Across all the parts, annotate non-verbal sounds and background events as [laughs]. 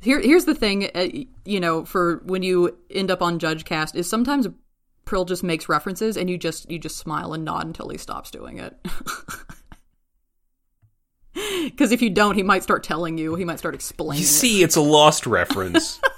Here, here's the thing, uh, you know, for when you end up on Judge Cast, is sometimes Prill just makes references and you just you just smile and nod until he stops doing it. [laughs] Because if you don't, he might start telling you. He might start explaining. You see, it. it's a lost reference. [laughs]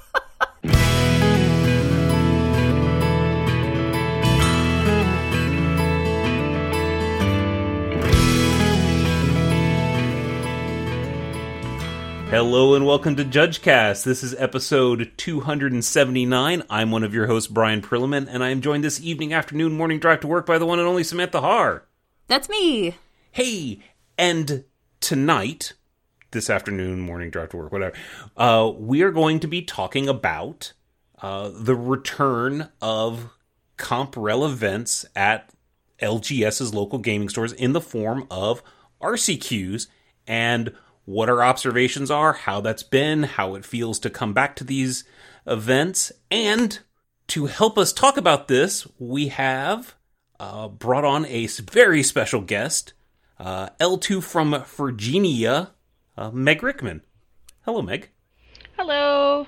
Hello and welcome to JudgeCast. This is episode 279. I'm one of your hosts, Brian Prillaman, and I am joined this evening, afternoon, morning drive to work by the one and only Samantha Har. That's me. Hey, and tonight, this afternoon, morning drive to work, whatever, uh, we are going to be talking about uh, the return of CompRel events at LGS's local gaming stores in the form of RCQs and what our observations are, how that's been, how it feels to come back to these events. And to help us talk about this, we have uh, brought on a very special guest, uh, L2 from Virginia, uh, Meg Rickman. Hello, Meg. Hello.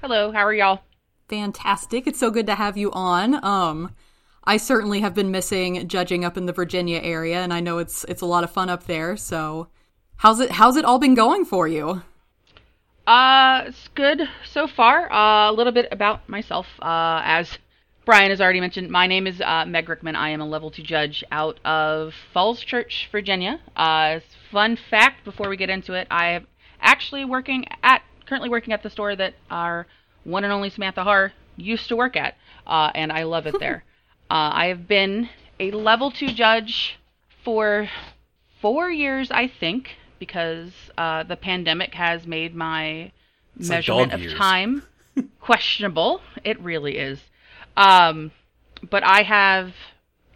Hello, how are y'all? Fantastic. It's so good to have you on. Um, I certainly have been missing judging up in the Virginia area, and I know it's it's a lot of fun up there. So How's it how's it all been going for you? Uh, it's good so far. Uh, a little bit about myself. Uh, as Brian has already mentioned, my name is uh, Meg Rickman. I am a level two judge out of Falls Church, Virginia. Uh, fun fact before we get into it, I am actually working at currently working at the store that our one and only Samantha Har used to work at, uh, and I love it there. [laughs] uh, I have been a level two judge for four years, I think because uh, the pandemic has made my it's measurement like of time [laughs] questionable. It really is. Um, but I have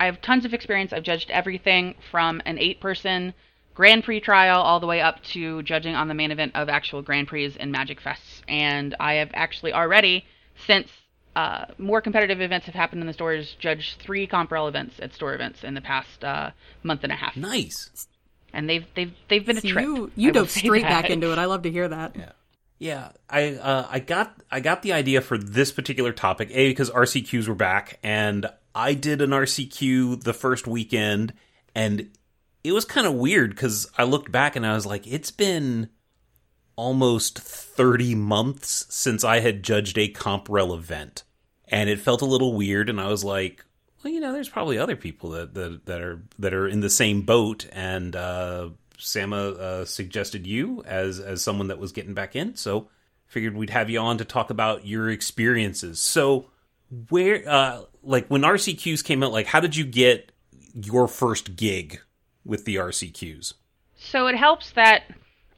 I have tons of experience. I've judged everything from an eight person Grand Prix trial all the way up to judging on the main event of actual Grand Prix and Magic Fests. And I have actually already, since uh, more competitive events have happened in the stores, judged three CompRel events at store events in the past uh, month and a half. Nice and they've they've they've been See, a trip. You, you dove straight back into it. I love to hear that. Yeah. Yeah, I uh, I got I got the idea for this particular topic a because RCQs were back and I did an RCQ the first weekend and it was kind of weird because I looked back and I was like, it's been almost thirty months since I had judged a CompRel event, and it felt a little weird. And I was like, well, you know, there's probably other people that that, that are that are in the same boat, and uh, Sama uh, suggested you as as someone that was getting back in, so figured we'd have you on to talk about your experiences. So, where, uh, like, when RCQs came out, like, how did you get your first gig with the RCQs? So it helps that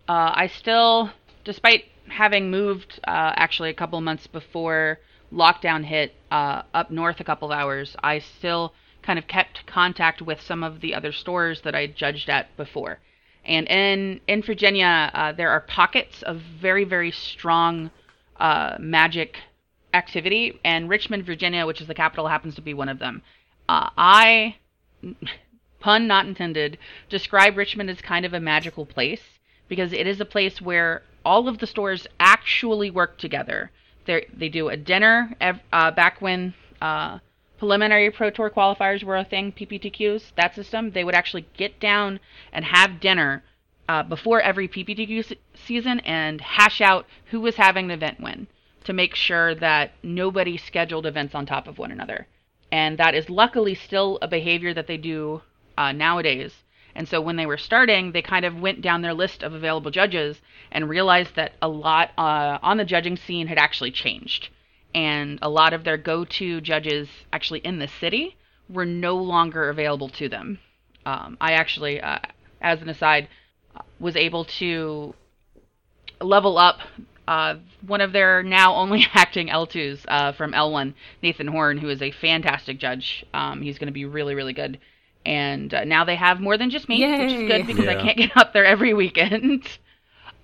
uh, I still, despite having moved uh, actually a couple months before lockdown hit uh, up north a couple of hours, I still kind of kept contact with some of the other stores that I judged at before. And in in Virginia, uh, there are pockets of very very strong uh, magic activity, and Richmond, Virginia, which is the capital, happens to be one of them. Uh, I, [laughs] pun not intended, describe Richmond as kind of a magical place because it is a place where all of the stores actually work together they they do a dinner uh, back when uh, preliminary Pro Tour qualifiers were a thing, PPTQs, that system. They would actually get down and have dinner uh, before every PPTQ se- season and hash out who was having the event when to make sure that nobody scheduled events on top of one another. And that is luckily still a behavior that they do uh, nowadays. And so when they were starting, they kind of went down their list of available judges and realized that a lot uh, on the judging scene had actually changed. And a lot of their go to judges actually in the city were no longer available to them. Um, I actually, uh, as an aside, was able to level up uh, one of their now only [laughs] acting L2s uh, from L1, Nathan Horn, who is a fantastic judge. Um, he's going to be really, really good and uh, now they have more than just me, Yay. which is good because yeah. I can't get [laughs] out there every weekend. [laughs]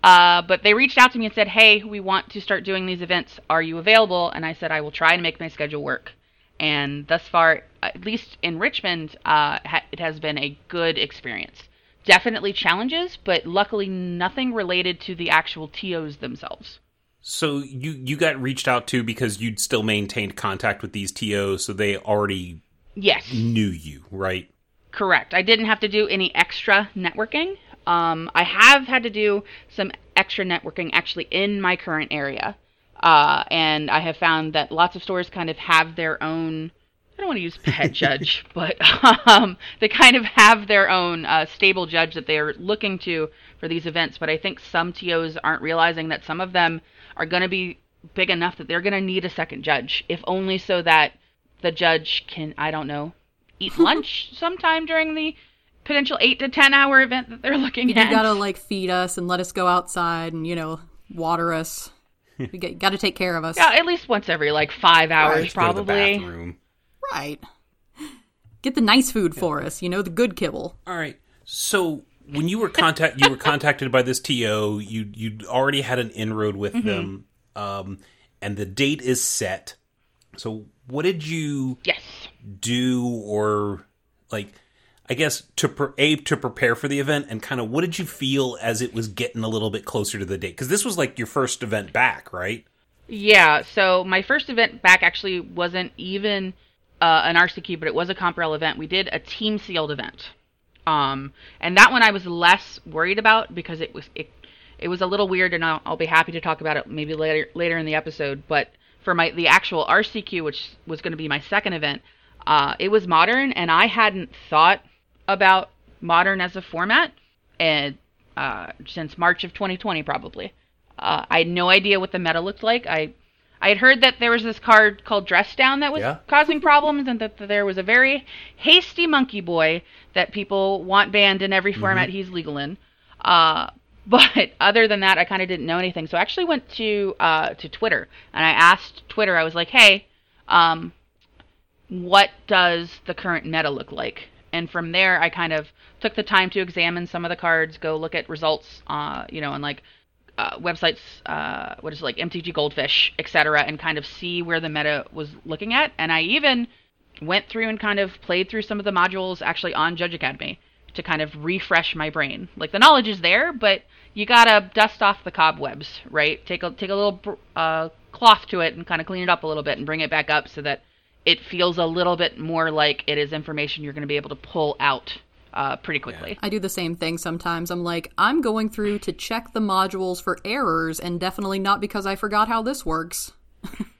Uh, but they reached out to me and said, "Hey, we want to start doing these events. Are you available?" And I said, "I will try to make my schedule work." And thus far, at least in Richmond, uh, ha- it has been a good experience definitely challenges, but luckily nothing related to the actual TOs themselves. So you you got reached out to because you'd still maintained contact with these TOs, so they already Yes. knew you, right? Correct. I didn't have to do any extra networking. Um, I have had to do some extra networking actually in my current area. Uh, and I have found that lots of stores kind of have their own. I don't want to use head [laughs] judge, but um, they kind of have their own uh, stable judge that they're looking to for these events. But I think some TOs aren't realizing that some of them are going to be big enough that they're going to need a second judge, if only so that the judge can, I don't know, eat lunch [laughs] sometime during the potential eight to ten hour event that they're looking You at. You gotta like feed us and let us go outside and you know water us. [laughs] we get, gotta take care of us. yeah, at least once every like five hours, Just go to the probably. bathroom. Right. Get the nice food for us. You know the good kibble. All right. So when you were contact you were contacted by this TO, you you'd already had an inroad with Mm-hmm. them, um, and the date is set. So what did you Yes. do, or like, I guess to pre- a to prepare for the event, and kind of what did you feel as it was getting a little bit closer to the date? Because this was like your first event back, right? Yeah, so my first event back actually wasn't even uh, an RCQ, but it was a Comprel event. We did a team sealed event, um, and that one I was less worried about because it was it, it was a little weird, and I'll, I'll be happy to talk about it maybe later later in the episode. But for my the actual RCQ, which was going to be my second event, uh, it was modern, and I hadn't thought about modern as a format, and uh, since March of 2020 probably. Uh, I had no idea what the meta looked like. I I had heard that there was this card called Dress Down that was Yeah. causing problems, and that there was a very hasty monkey boy that people want banned in every format he's legal in. Uh, [laughs] but other than that, I kind of didn't know anything. So I actually went to uh, to Twitter and I asked Twitter. I was like, "Hey, um, what does the current meta look like?" And from there, I kind of took the time to examine some of the cards, go look at results, uh, you know, and like uh, websites, uh, what is it, like MTG Goldfish, etc., and kind of see where the meta was looking at. And I even went through and kind of played through some of the modules actually on Judge Academy to kind of refresh my brain. Like the knowledge is there, but you gotta dust off the cobwebs, right? Take a take a little uh, cloth to it and kind of clean it up a little bit and bring it back up so that it feels a little bit more like it is information you're going to be able to pull out uh, pretty quickly. I do the same thing sometimes. I'm like, I'm going through to check the modules for errors, and definitely not because I forgot how this works. [laughs]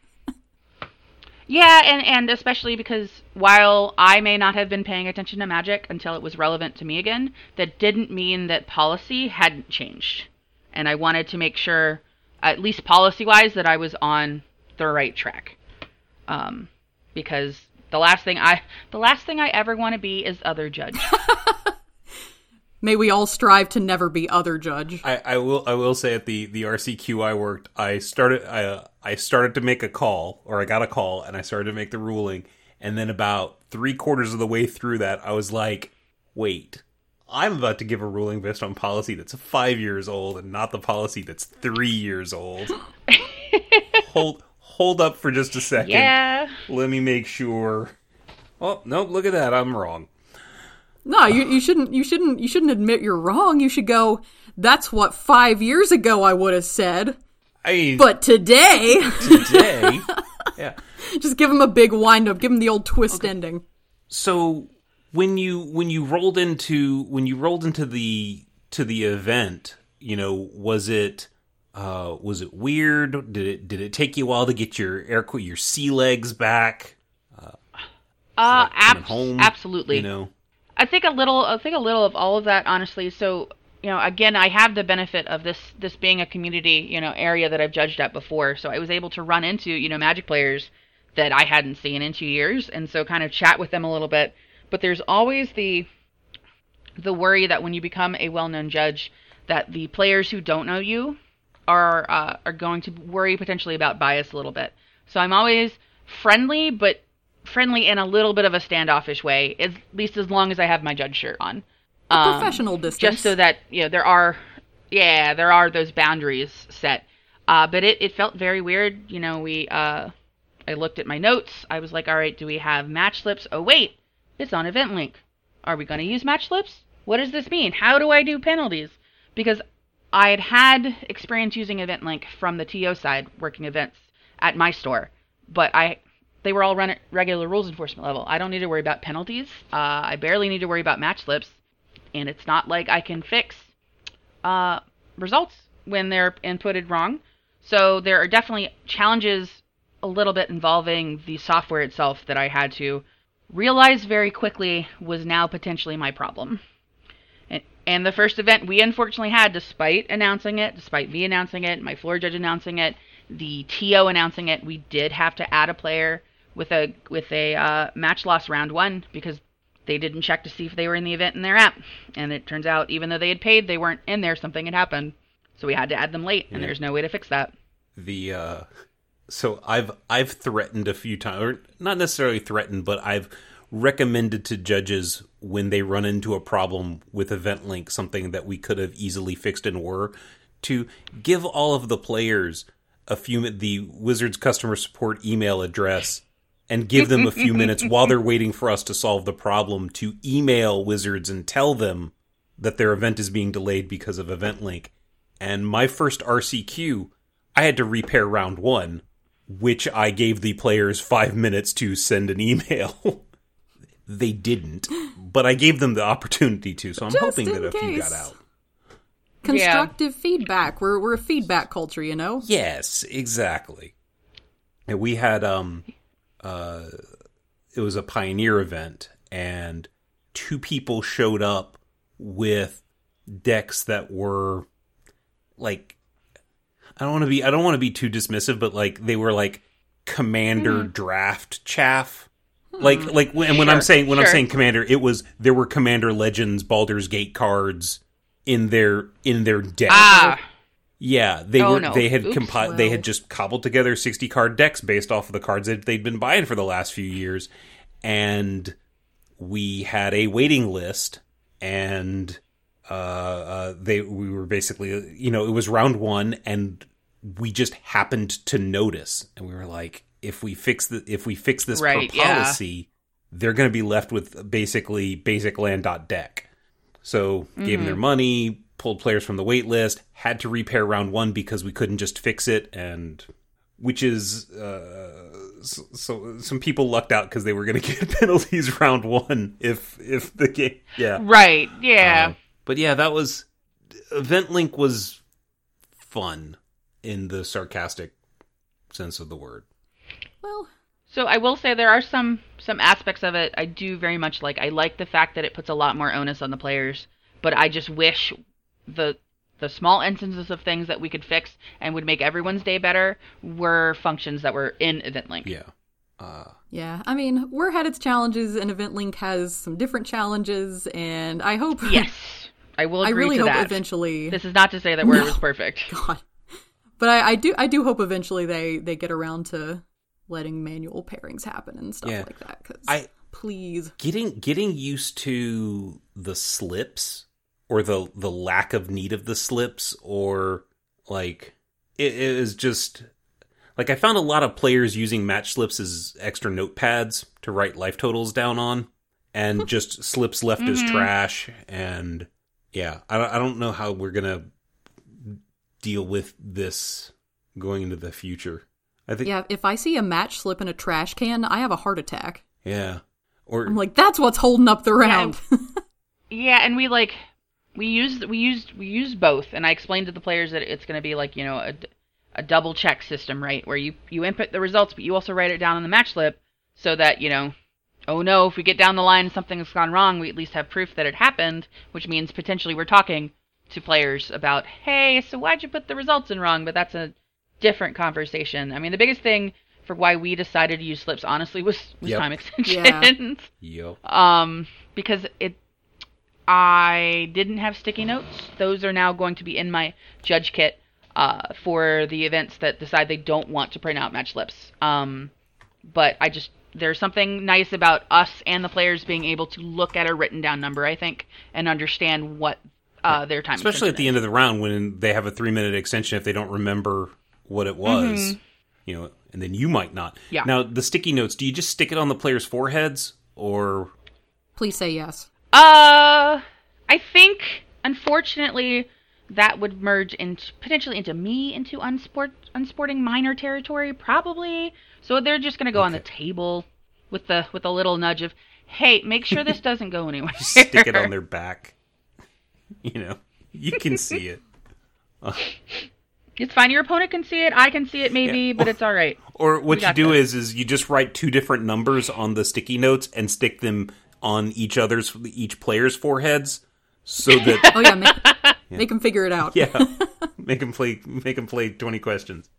Yeah, and and especially because while I may not have been paying attention to Magic until it was relevant to me again, that didn't mean that policy hadn't changed. And I wanted to make sure, at least policy-wise, that I was on the right track. Um, because the last thing I the last thing I ever want to be is other judge. [laughs] May we all strive to never be other judge. I, I will I will say at the the RCQ I worked, I started I uh, I started to make a call or I got a call and I started to make the ruling, and then about three quarters of the way through that, I was like, wait. I'm about to give a ruling based on policy that's five years old and not the policy that's three years old. [laughs] hold hold up for just a second. yeah. Let me make sure. Oh nope! Look at that. I'm wrong. No, you, you shouldn't. You shouldn't. You shouldn't admit you're wrong. You should go. That's what five years ago I would have said, I but today, today, [laughs] yeah. just give him a big wind up. Give him the old twist ending. so when you when you rolled into when you rolled into the to the event you know was it uh was it weird did it did it take you a while to get your air qu- your sea legs back Uh, coming abs- home absolutely. you know I think a little. I think a little of all of that, honestly. So, you know, again, I have the benefit of this this being a community, you know, area that I've judged at before. So I was able to run into, you know, Magic players that I hadn't seen in two years, and so kind of chat with them a little bit. But there's always the the worry that when you become a well-known judge, that the players who don't know you are uh, are going to worry potentially about bias a little bit. So I'm always friendly, but friendly in a little bit of a standoffish way, at least as long as I have my judge shirt on. A Um, professional distance. just so that you know there are yeah there are those boundaries set uh, but it, it felt very weird you know we uh, i looked at my notes i was like all right do we have match slips oh wait it's on event link are we going to use match slips what does this mean? How do I do penalties? Because I had had experience using Event Link from the TO side, working events at my store, but I they were all run at regular rules enforcement level. I don't need to worry about penalties. Uh, I barely need to worry about match slips, and it's not like I can fix uh, results when they're inputted wrong. So there are definitely challenges a little bit involving the software itself that I had to realize very quickly was now potentially my problem. And, and the first event we unfortunately had, despite announcing it, despite me announcing it, my floor judge announcing it, the TO announcing it, we did have to add a player with a with a uh, match loss round one because they didn't check to see if they were in the event in their app, and it turns out even though they had paid, they weren't in there. Something had happened, so we had to add them late, and Yeah. there's no way to fix that. the uh so I've I've threatened a few times or not necessarily threatened but I've recommended to judges when they run into a problem with event link something that we could have easily fixed and were to give all of the players a few the wizards customer support email address and give them a few [laughs] minutes while they're waiting for us to solve the problem to email wizards and tell them that their event is being delayed because of event link and my first RCQ I had to repair round one, which I gave the players five minutes to send an email. [laughs] they didn't, but I gave them the opportunity to, so I'm Just hoping that a few got out. Constructive feedback. We're we're a feedback culture, you know. Yes, exactly. And we had um uh it was a pioneer event and two people showed up with decks that were like I don't want to be I don't want to be too dismissive but like they were like commander draft chaff. Like like when, and when I'm saying when I'm saying commander it was there were commander legends Baldur's Gate cards in their in their deck. Ah, Yeah, they Oh, were. no. They had Oops. compi- They had just cobbled together sixty card decks based off of the cards that they'd been buying for the last few years, and we had a waiting list, and uh, uh, they we were basically, you know, it was round one, and we just happened to notice, and we were like, if we fix the if we fix this Right, per yeah. policy, they're going to be left with basically basic land dot deck. So gave Mm-hmm. them their money, pulled players from the wait list, had to repair round one because we couldn't just fix it, and which is uh, so, so some people lucked out because they were going [laughs] to get penalties round one if if the game yeah right. Yeah. Uh, but yeah that was event link was fun in the sarcastic sense of the word Well, So I will say there are some some aspects of it I do very much like. I like the fact that it puts a lot more onus on the players, but I just wish the the small instances of things that we could fix and would make everyone's day better were functions that were in Event Link. yeah uh, yeah. I mean, WER had its challenges, and Event Link has some different challenges, and I hope. [laughs] Yes, I will I really to hope that. eventually. This is not to say that WER was perfect. [laughs] God. But I, I do I do hope eventually they they get around to letting manual pairings happen and stuff Yeah. like that. Because I- please, getting getting used to the slips or the the lack of need of the slips or like it, it is just like I found a lot of players using match slips as extra notepads to write life totals down on and just slips left as mm-hmm. trash and yeah I don't, I don't know how we're gonna deal with this going into the future I think yeah. If I see a match slip in a trash can, I have a heart attack. yeah or I'm like, that's what's holding up the round. [laughs] Yeah, and we like we used we used we used both, and I explained to the players that it's going to be like you know a, d- a double check system, right? Where you you input the results, but you also write it down on the match slip, so that you know, oh no, if we get down the line and something has gone wrong, we at least have proof that it happened, which means potentially we're talking to players about, hey, so why'd you put the results in wrong? But that's a different conversation. I mean, the biggest thing for why we decided to use slips honestly was was Yep. time extensions. yo [laughs] um because it I didn't have sticky notes. Those are now going to be in my judge kit uh, for the events that decide they don't want to print out match slips. Um, but I just there's something nice about us and the players being able to look at a written down number, I think, and understand what uh, their time. Is. Especially at the end of the round when they have a three minute extension if they don't remember what it was you know and then you might not Mm-hmm. Yeah. now the sticky notes do you just stick it on the players foreheads or please say yes. Uh, I think, unfortunately, that would merge into potentially into me into unsport unsporting minor territory, probably. So they're just gonna go on the table with the with a little nudge of, hey, make sure this [laughs] doesn't go anywhere. Stick it on their back. [laughs] You know, you can see it. It's fine. Your opponent can see it. I can see it, maybe, Yeah. but it's all right. Or what you do this. is is you just write two different numbers on the sticky notes and stick them on each other's each player's foreheads so [laughs] that Oh yeah, make, [laughs] make them figure it out. yeah, [laughs] make them play make them play 20 questions.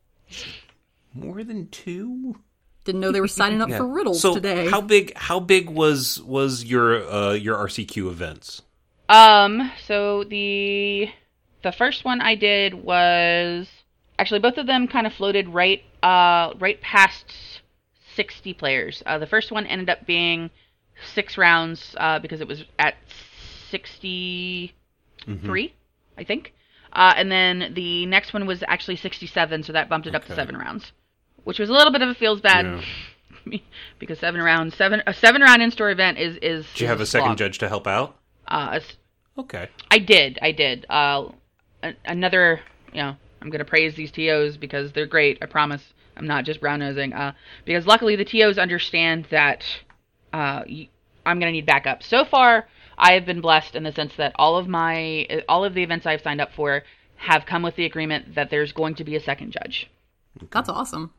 More than 2? Didn't know they were signing up for riddles so today. how big how big was was your uh your RCQ events? Um, so the the first one I did was actually both of them kind of floated right uh right past 60 players. Uh, the first one ended up being six rounds uh, because it was at 63, I think. Uh, and then the next one was actually 67, so that bumped it up to seven rounds, which was a little bit of a feels bad Yeah. [laughs] because seven rounds, seven a seven round in store event is is. Did you have a second judge to help out? Uh, Okay. I did. I did. Uh, another, you know, I'm going to praise these TOs because they're great. I promise. I'm not just brown nosing. Uh, because luckily the TOs understand that uh, y- I'm going to need backup. So far, I have been blessed in the sense that all of my all of the events I've signed up for have come with the agreement that there's going to be a second judge, That's awesome.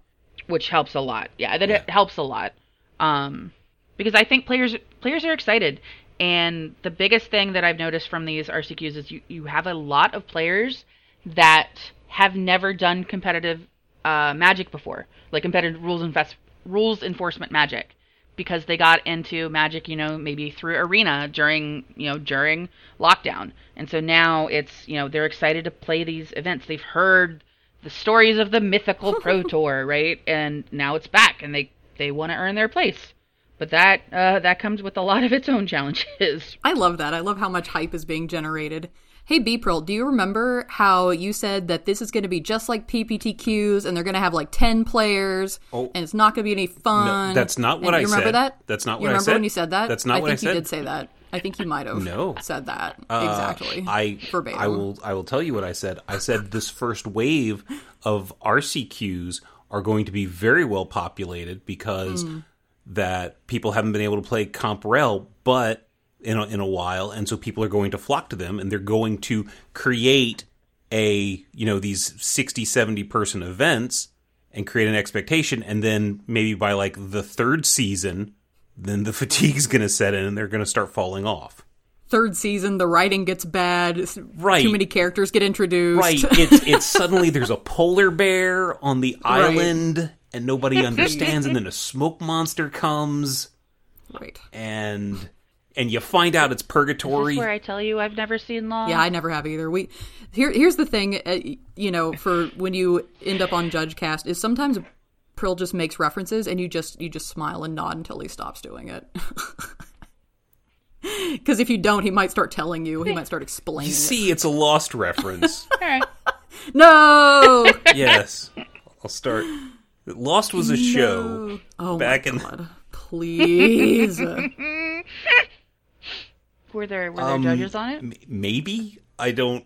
which helps a lot. Yeah, that it helps a lot. Um, because I think players players are excited, and the biggest thing that I've noticed from these RCQs is you you have a lot of players that have never done competitive uh, Magic before, like competitive rules invest rules enforcement Magic, because they got into Magic, you know, maybe through Arena during you know during lockdown, and so now it's you know they're excited to play these events. They've heard the stories of the mythical [laughs] Pro Tour, right? And now it's back, and they they want to earn their place. But that uh, that comes with a lot of its own challenges. I love that. I love how much hype is being generated. Hey, Beepril, do you remember how you said that this is going to be just like PPTQs and they're going to have like 10 players Oh. and it's not going to be any fun? No, that's not what And I you remember said. that? That's not you what I remember said. when you said that? That's not I what I think you did say that. I think you might have No. said that. Uh, exactly. I Verbatim. I will I will tell you what I said. I said this first wave of RCQs are going to be very well populated because Hmm. that people haven't been able to play Comp Rel, but in a, in a while, and so people are going to flock to them, and they're going to create a you know these 60 70 person events and create an expectation and then maybe by like the third season then the [laughs] fatigue's going to set in and they're going to start falling off Third season, the writing gets bad. Right. Too many characters get introduced. Right. [laughs] It's it's suddenly there's a polar bear on the island and nobody [laughs] understands, and then a smoke monster comes right. and and you find out it's purgatory. is where I tell you I've never seen Lost. Yeah, I never have either. We here here's the thing, uh, you know, for when you end up on Judge Cast is sometimes Prill just makes references and you just you just smile and nod until he stops doing it. [laughs] Because if you don't, he might start telling you. He might start explaining. You it. see, it's a lost reference. [laughs] All right. [laughs] No. yes, I'll start. Lost was a show Oh back my in. god! Please. Were there were there Um, judges on it? m- Maybe I don't.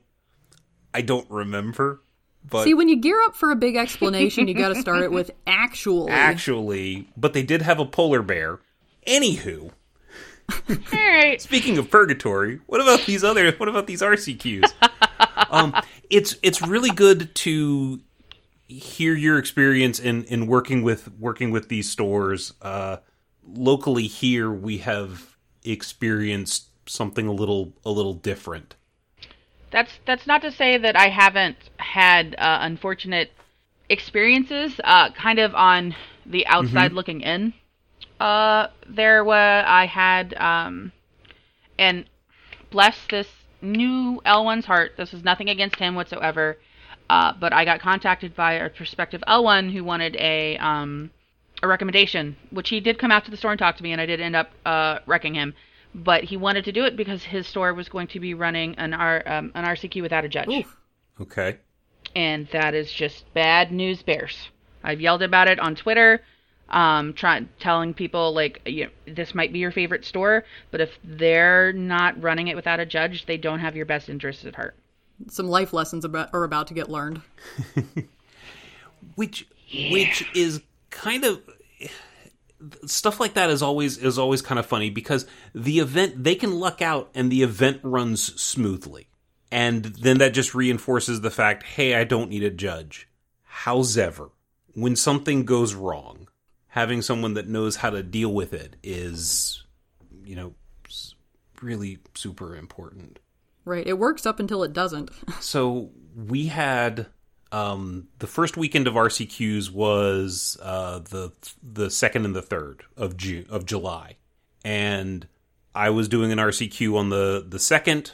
I don't remember. But See, when you gear up for a big explanation, you got to start it with [laughs] actually. actually, but they did have a polar bear. Anywho, All right. [laughs] Speaking of purgatory, what about these other? What about these RCQs? [laughs] um, it's it's really good to hear your experience in in working with working with these stores. Uh, locally here, we have experienced something a little a little different. That's that's not to say that I haven't had uh, unfortunate experiences. Uh, kind of on the outside looking in. Uh, there was I had um, and bless this new L1's heart. This is nothing against him whatsoever. Uh, but I got contacted by a prospective L1 who wanted a um, a recommendation, which he did come out to the store and talk to me, and I did end up uh, wrecking him. But he wanted to do it because his store was going to be running an R um, an RCQ without a judge, Oof. Okay, and that is just bad news bears. I've yelled about it on Twitter. um, trying telling people like you know, this might be your favorite store, but if they're not running it without a judge, they don't have your best interests at heart. Some life lessons about, are about to get learned. [laughs] which which is kind of stuff like that is always is always kind of funny because the event they can luck out and the event runs smoothly and then that just reinforces the fact hey i don't need a judge however when something goes wrong having someone that knows how to deal with it is you know really super important Right. It works up until it doesn't. [laughs] so we had um, the first weekend of RCQs was uh, the the second and the third of June of July, and I was doing an RCQ on the the second.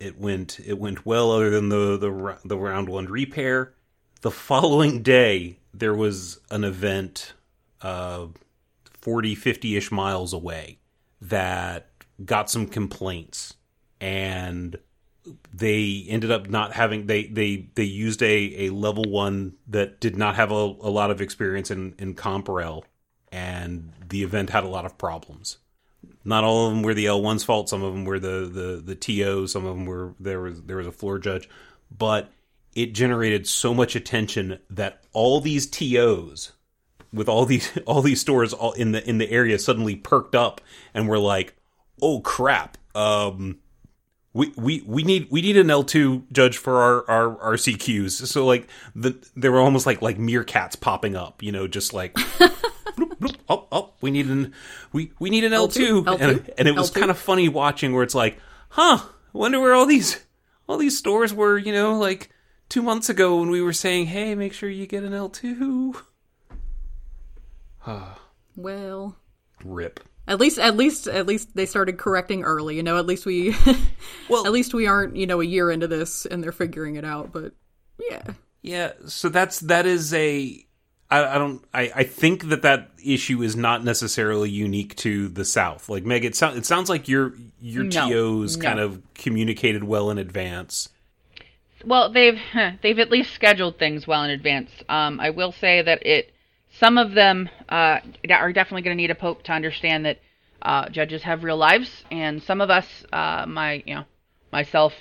It went it went well, other than the the the round one repair. The following day, there was an event, uh, 40, 50 ish miles away, that got some complaints, and they ended up not having they they they used a a level one that did not have a, a lot of experience in in CompRel, and the event had a lot of problems. Not all of them were the L1's fault. Some of them were the the the TO. Some of them were there was there was a floor judge, but it generated so much attention that all these TOs with all these [laughs] all these stores all in the in the area suddenly perked up and were like, "Oh crap!" Um, we, we, we need we need an L two judge for our, our, our CQs. So like the they were almost like like meerkats popping up, you know, just like [laughs] bloop, bloop, oh oh we need an we we need an L two L2, and and it was L2. kind of funny watching where it's like, huh, wonder where all these all these stores were, you know, like two months ago when we were saying, hey, make sure you get an L two. [sighs] Well, Rip. At least at least at least they started correcting early, you know, at least we [laughs] Well- at least we aren't, you know, a year into this and they're figuring it out, but yeah. Yeah, so that's that is a I, I don't I, I think that that issue is not necessarily unique to the South. Like Meg, it sounds it sounds like your your No, TOs no. kind of communicated well in advance. Well, they've they've at least scheduled things well in advance. Um, I will say that it some of them uh, are definitely going to need a poke to understand that uh, judges have real lives, and some of us, uh, my you know myself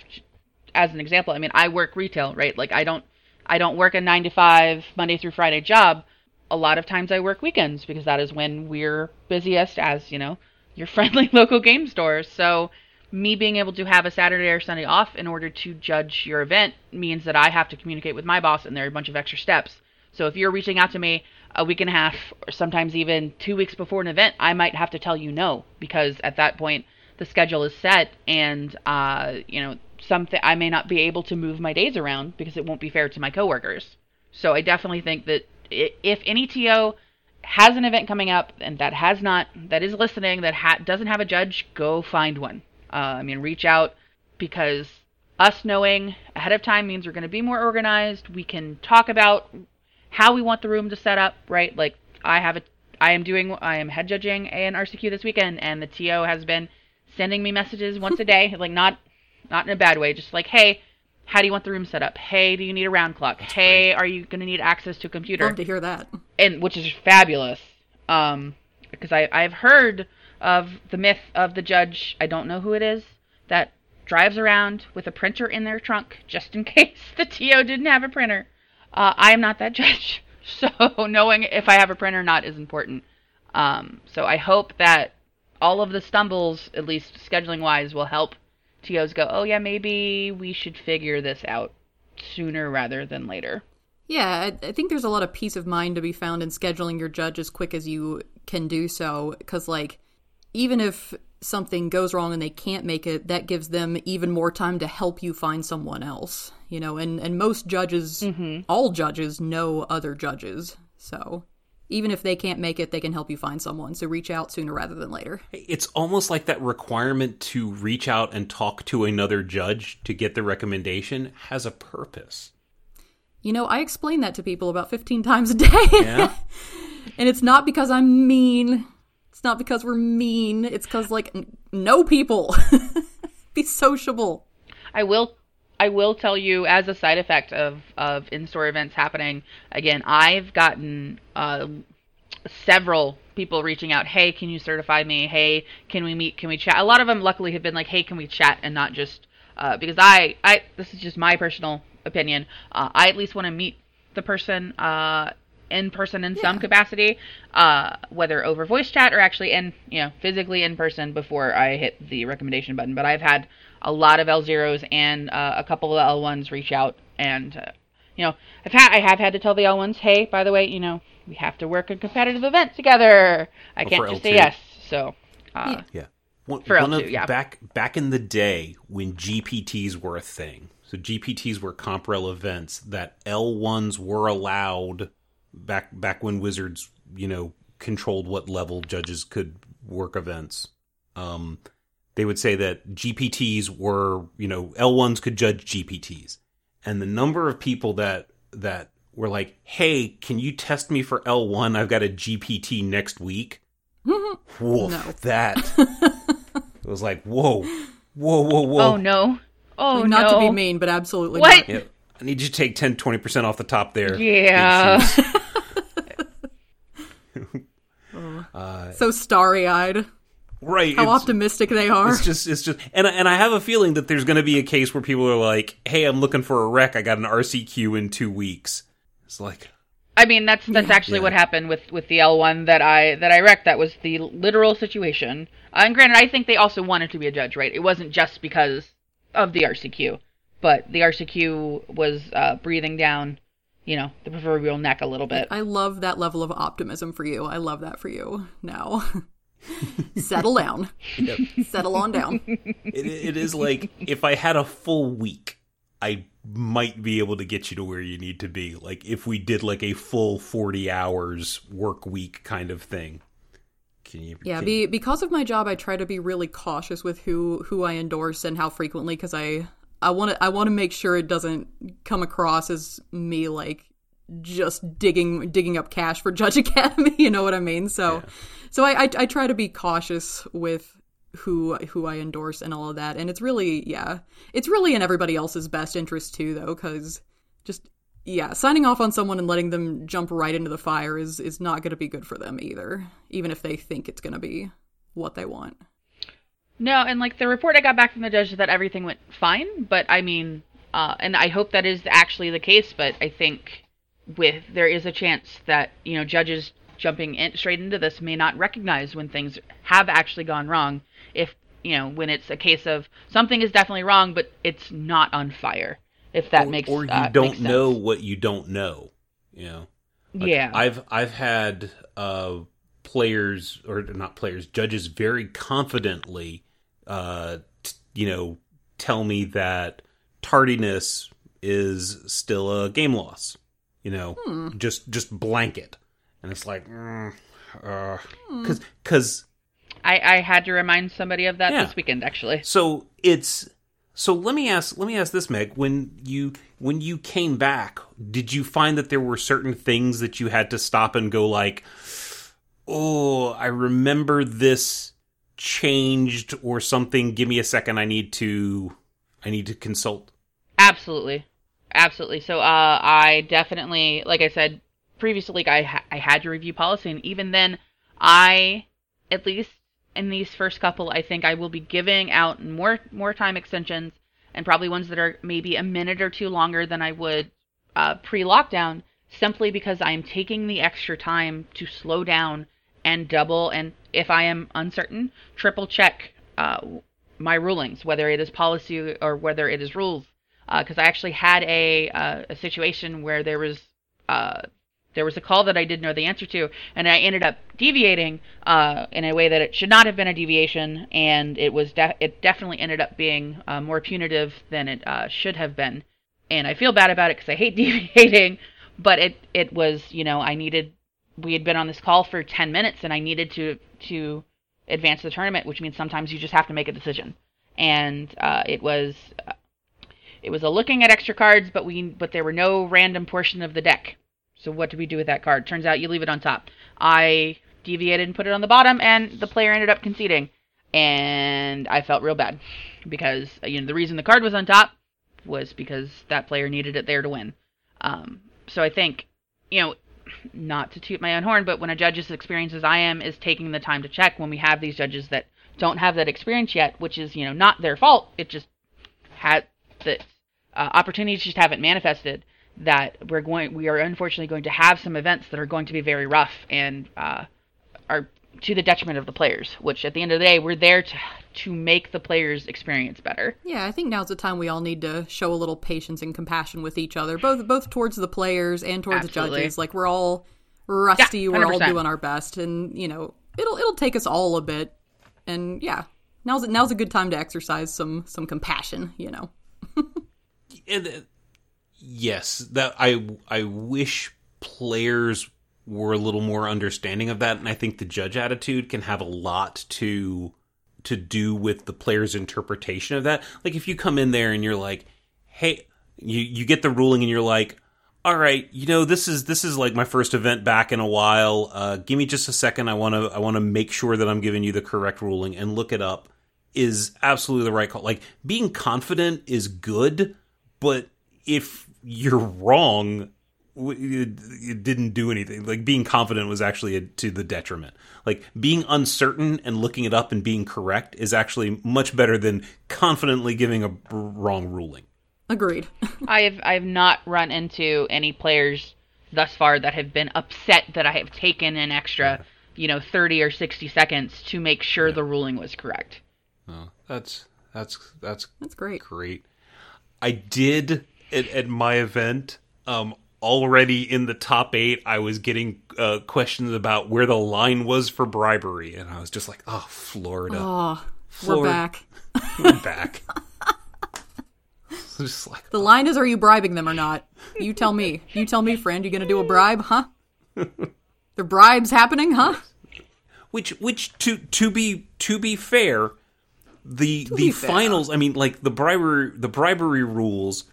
as an example, I mean I work retail, right? Like I don't I don't work a nine to five Monday through Friday job. A lot of times I work weekends because that is when we're busiest as you know your [laughs] friendly local game stores. So me being able to have a Saturday or Sunday off in order to judge your event means that I have to communicate with my boss, and there are a bunch of extra steps. So if you're reaching out to me a week and a half, or sometimes even two weeks before an event, I might have to tell you no because at that point the schedule is set, and uh, you know something I may not be able to move my days around because it won't be fair to my coworkers. So I definitely think that if any TO has an event coming up and that has not that is listening that ha- doesn't have a judge, go find one. Uh, I mean, reach out because us knowing ahead of time means we're going to be more organized. We can talk about how we want the room to set up, right? Like I have a, I am doing, I am head judging an RCQ this weekend, and the TO has been sending me messages once a day, [laughs] like not, not in a bad way, just like, hey, how do you want the room set up? Hey, do you need a round clock? hey, are you going to need access to a computer? Love to hear that. and which is fabulous. Um, because I I've heard of the myth of the judge. I don't know who it is that drives around with a printer in their trunk just in [laughs] case the TO didn't have a printer. Uh, I am not that [laughs] judge, so knowing if I have a printer or not is important. Um, so I hope that all of the stumbles, at least scheduling wise, will help TOs go. Oh yeah, maybe we should figure this out sooner rather than later. Yeah, I, I think there's a lot of peace of mind to be found in scheduling your judge as quick as you can do so. Because, like, even if something goes wrong and they can't make it, that gives them even more time to help you find someone else. You know, and, and most judges, mm-hmm. all judges, know other judges. So even if they can't make it, they can help you find someone. So reach out sooner rather than later. It's almost like that requirement to reach out and talk to another judge to get the recommendation has a purpose. You know, I explain that to people about 15 times a day. Yeah. [laughs] And it's not because I'm mean. It's not because we're mean. It's because, like, n- people. [laughs] Be sociable. I will I will tell you as a side effect of of in-store events happening again I've gotten uh several people reaching out. Hey, can you certify me? Hey, can we meet? Can we chat? A lot of them, luckily, have been like, Hey, can we chat? And not just uh, because I, I, this is just my personal opinion. Uh, I at least want to meet the person uh, in person in yeah. some capacity, uh, whether over voice chat or actually in, you know, physically in person before I hit the recommendation button. But I've had a lot of L zeros and uh, a couple of L ones reach out, and uh, you know, I've had I have had to tell the L ones, hey, by the way, you know, we have to work a competitive event together. I oh, can't just L2. say yes. So uh, yeah. One, for one L2, of, yeah. Back back in the day when GPTs were a thing, so GPTs were comp-rel events that L1s were allowed back back when Wizards, you know, controlled what level judges could work events. Um, they would say that GPTs were, you know, L1s could judge GPTs. And the number of people that that were like, "Hey, can you test me for L1? I've got a GPT next week." [laughs] whoa, no. that [laughs] it was like, "Whoa. Whoa, whoa, whoa." Oh no. Oh like, not no. to be mean, but absolutely what? Not. Yeah, I need you to take 10 20% off the top there. Yeah. [laughs] uh, so starry-eyed. Right. How optimistic they are. It's just it's just and and I have a feeling that there's going to be a case where people are like, "Hey, I'm looking for a wreck. I got an RCQ in 2 weeks." It's like I mean, that's that's actually yeah. what happened with with the L1 that I that I wrecked. That was the literal situation. Uh, and granted, I think they also wanted to be a judge, right? It wasn't just because of the RCQ, but the RCQ was uh, breathing down, you know, the proverbial neck a little bit. I love that level of optimism for you. I love that for you. Now, [laughs] settle down. Yep. Settle on down. It, it is like if I had a full week, I might be able to get you to where you need to be. Like if we did like a full 40 hours work week kind of thing. Can you, yeah, can be, because of my job, I try to be really cautious with who who I endorse and how frequently because I I want to I want to make sure it doesn't come across as me like just digging digging up cash for Judge [laughs] Academy. You know what I mean? So yeah. so I, I I try to be cautious with who who I endorse and all of that. And it's really yeah, it's really in everybody else's best interest too, though, because just yeah, signing off on someone and letting them jump right into the fire is is not going to be good for them either, even if they think it's going to be what they want. No, and like the report I got back from the judge is that everything went fine, but I mean, uh, and I hope that is actually the case, but I think with there is a chance that you know judges jumping in, straight into this may not recognize when things have actually gone wrong if you know when it's a case of something is definitely wrong but it's not on fire if that or, makes or you uh, don't know what you don't know you know? Like yeah. I've i've had uh players or not players judges very confidently uh t- you know tell me that tardiness is still a game loss you know hmm. just just blanket and it's like mm, uh, cuz cuz I, I had to remind somebody of that yeah. this weekend, actually. So it's so let me ask let me ask this, Meg. When you when you came back, did you find that there were certain things that you had to stop and go like, oh, I remember this changed or something. Give me a second. I need to I need to consult. Absolutely, absolutely. So uh, I definitely, like I said previously, I ha- I had to review policy, and even then, I at least in these first couple, I think I will be giving out more more time extensions and probably ones that are maybe a minute or two longer than I would uh, pre-lockdown, simply because I am taking the extra time to slow down and double and if I am uncertain, triple check uh, my rulings, whether it is policy or whether it is rules. Because uh, I actually had a uh, a situation where there was uh, there was a call that I didn't know the answer to, and I ended up deviating uh, in a way that it should not have been a deviation, and it was de- it definitely ended up being uh, more punitive than it should have been, and I feel bad about it because I hate [laughs] deviating, but it it was you know I needed we had been on this call for ten minutes, and I needed to to advance the tournament, which means sometimes you just have to make a decision, and uh, it was. Uh, it was a looking at extra cards, but we but there were no random portion of the deck so what do we do with that card? Turns out you leave it on top. I deviated and put it on the bottom, and the player ended up conceding. And I felt real bad because you know the reason the card was on top was because that player needed it there to win. Um, so I think you know not to toot my own horn, but when a judge is experienced as I am, is taking the time to check when we have these judges that don't have that experience yet, which is you know not their fault. It just had the uh, opportunities just haven't manifested. That we're going, we are unfortunately going to have some events that are going to be very rough and uh, are to the detriment of the players. Which at the end of the day, we're there to to make the players' experience better. Yeah, I think now's the time we all need to show a little patience and compassion with each other, both both towards the players and towards Absolutely. the judges. Like we're all rusty, Yeah, we're all doing our best, and you know it'll it'll take us all a bit. And yeah, now's now's a good time to exercise some some compassion. You know. [laughs] Uh, yes, that I I wish players were a little more understanding of that, and I think the judge attitude can have a lot to to do with the player's interpretation of that. Like if you come in there and you're like, "Hey," you you get the ruling and you're like. All right, you know this is this is like my first event back in a while. Uh, give me just a second. I want to I want to make sure that I'm giving you the correct ruling and look it up. Is absolutely the right call. Like being confident is good, but if you're wrong it, it didn't do anything like being confident was actually a, to the detriment like being uncertain and looking it up and being correct is actually much better than confidently giving a wrong ruling Agreed. [laughs] I've I've not run into any players thus far that have been upset that I have taken an extra, you know, 30 or 60 seconds to make sure the ruling was correct. oh, that's that's that's That's great. great i did at, at my event um already in the top eight i was getting uh, questions about where the line was for bribery and i was just like oh florida Oh, [laughs] we're back. We're [laughs] back. Just like The line is, are you bribing them or not? You tell me. You tell me, friend. You gonna do a bribe, huh? [laughs] The bribes happening, huh? which which to to be to be fair, the the be fair. finals. I mean, like the bribery the bribery rules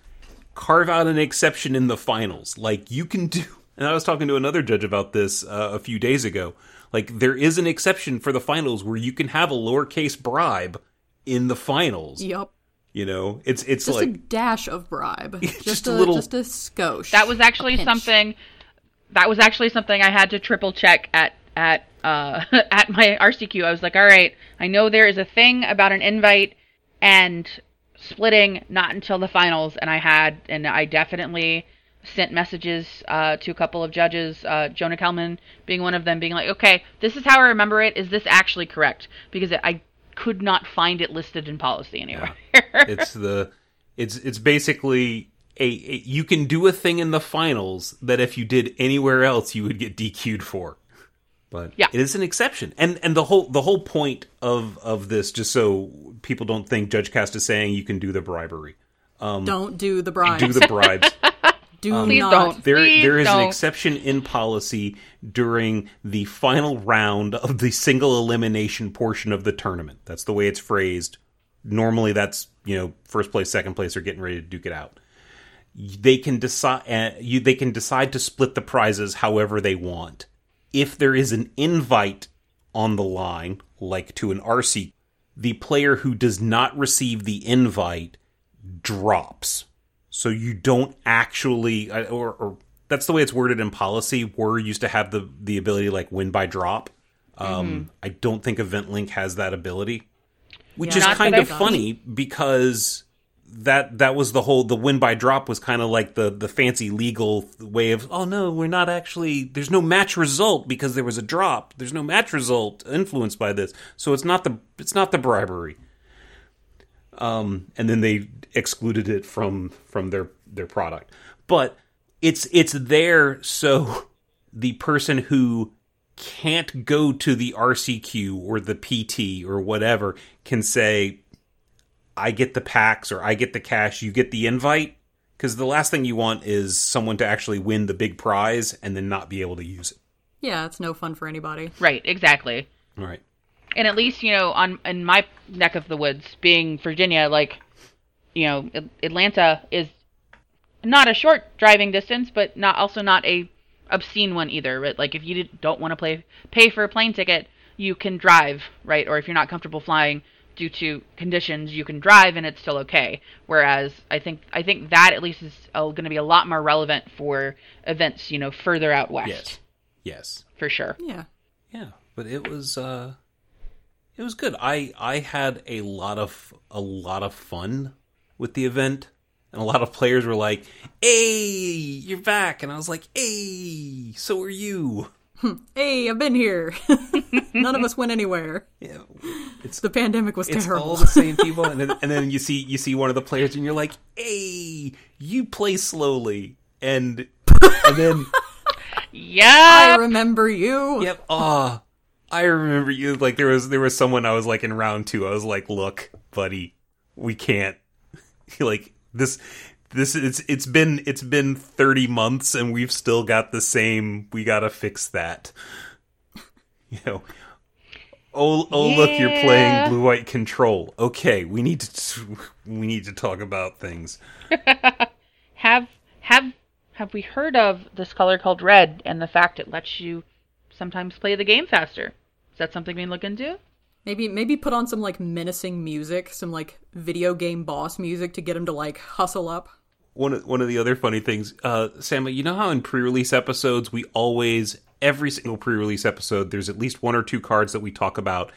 carve out an exception in the finals. Like you can do. [laughs] And I was talking to another judge about this uh, a few days ago. Like there is an exception for the finals where you can have a lowercase bribe in the finals. Yup. You know, it's it's Just a like dash of bribe. [laughs] Just, Just a, a little- Just a skosh. That was actually something that was actually something I had to triple check at at uh [laughs] at my RCQ. I was like, "All right, I know there is a thing about an invite and splitting not until the finals." And I had and I definitely sent messages uh, to a couple of judges, uh, Jonah Kelman being one of them, being like, "Okay, this is how I remember it. Is this actually correct?" Because I could not find it listed in policy anywhere. it's the it's it's basically a, a you can do a thing in the finals that if you did anywhere else you would get DQ'd for. But Yeah. it is an exception. And and the whole the whole point of of this just so people don't think Judge Cast is saying you can do the bribery. Don't do the bribes. Do the bribes. [laughs] Do Please not. don't. There, Please there is an don't. exception in policy during the final round of the single elimination portion of the tournament. That's the way it's phrased. Normally, that's you know first place, second place are getting ready to duke it out. They can decide. Uh, you they can decide to split the prizes however they want. If there is an invite on the line, like to an RC, the player who does not receive the invite drops. So you don't actually or, or that's the way it's worded in policy. We're used to have the the ability like win by drop. Um i don't think EventLink has that ability which Yeah. is kind of funny because that that was the whole the win by drop was kind of like the the fancy legal way of oh no we're not actually there's no match result because there was a drop. There's no match result influenced by this. So it's not the it's not the bribery. Um, and then they excluded it from from their their product. But it's it's there so [laughs] the person who can't go to the RCQ or the PT or whatever can say, "I get the packs or I get the cash, you get the invite." Because the last thing you want is someone to actually win the big prize and then not be able to use it. Yeah, it's no fun for anybody. right, exactly. All right. and at least you know on in my neck of the woods being virginia like you know atlanta is not a short driving distance but not also not a obscene one either right like if you don't want to play pay for a plane ticket you can drive right or if you're not comfortable flying due to conditions you can drive and it's still okay. Whereas I think I think that at least is going to be a lot more relevant for events, you know, further out west. Yes. Yes. For sure. Yeah. Yeah, but it was uh it was good. I I had a lot of a lot of fun with the event. And a lot of players were like, "Hey, you're back." And I was like, "Hey, so are you?" Hey, I've been here. [laughs] None of us went anywhere. Yeah. It's The pandemic was it's terrible. all the same people and then and then you see you see one of the players and you're like, "Hey, you play slowly." And and then yeah, I remember you. Yep. Ah, I remember you. Like there was there was someone I was like in round two. I was like, look, buddy, we can't. [laughs] like this, this it's it's been it's been thirty months and we've still got the same. We gotta fix that. You know. Oh, oh! Look, you're playing blue white control. Okay, we need to [laughs] we need to talk about things. [laughs] have have have we heard of this color called red and the fact it lets you sometimes play the game faster? Is that something we can look into? Maybe maybe put on some like menacing music, some like video game boss music to get him to like hustle up. One of, one of the other funny things, uh, Sam, you know how in pre-release episodes we always every single pre-release episode there's at least one or two cards that we talk about.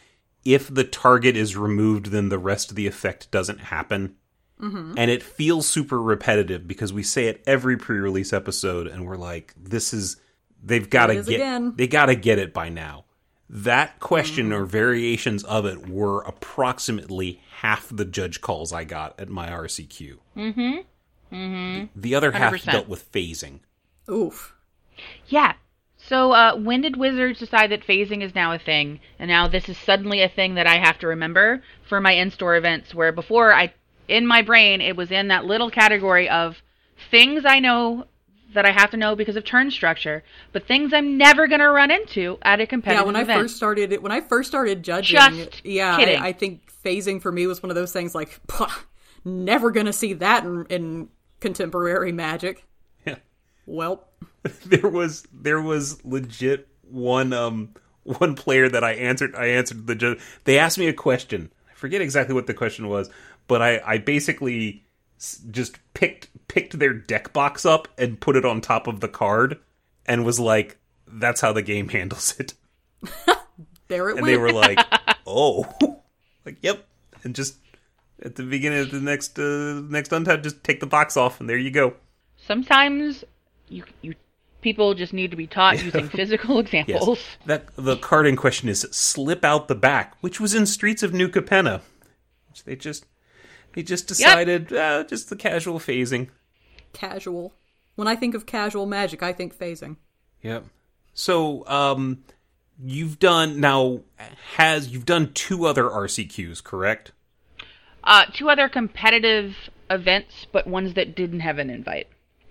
If the target is removed, then the rest of the effect doesn't happen. Mm-hmm. And it feels super repetitive because we say it every pre-release episode, and we're like, "This is they've got to get again. they got to get it by now." That question Mm-hmm. or variations of it were approximately half the judge calls I got at my RCQ. The other half 100%. dealt with phasing. Oof. Yeah. So uh, when did Wizards decide that phasing is now a thing, and now this is suddenly a thing that I have to remember for my in-store events? Where before I, in my brain, it was in that little category of things I know that I have to know because of turn structure, but things I'm never gonna run into at a competitive Yeah, when I first started when I first started judging, Just yeah. I, I think phasing for me was one of those things like, [laughs] never gonna see that in, in contemporary Magic. Yeah. Well, [laughs] There was there was legit one um one player that I answered I answered the they asked me a question. I forget exactly what the question was, but I I basically just picked picked their deck box up and put it on top of the card and was like that's how the game [laughs] handles it. [laughs] there it And went. they were like, "Oh." like, "Yep." And just at the beginning of the next uh, next untap just take the box off and there you go. Sometimes you you people just need to be taught [laughs] using physical Yes. examples. That the card in question is slip out the back, which was in Streets of New Capenna. Which they just they just decided uh, just the casual phasing. casual. When I think of casual Magic, I think phasing. Yep. So um you've done now has you've done two other RCQs, correct? Uh, two other competitive events, but ones that didn't have an invite.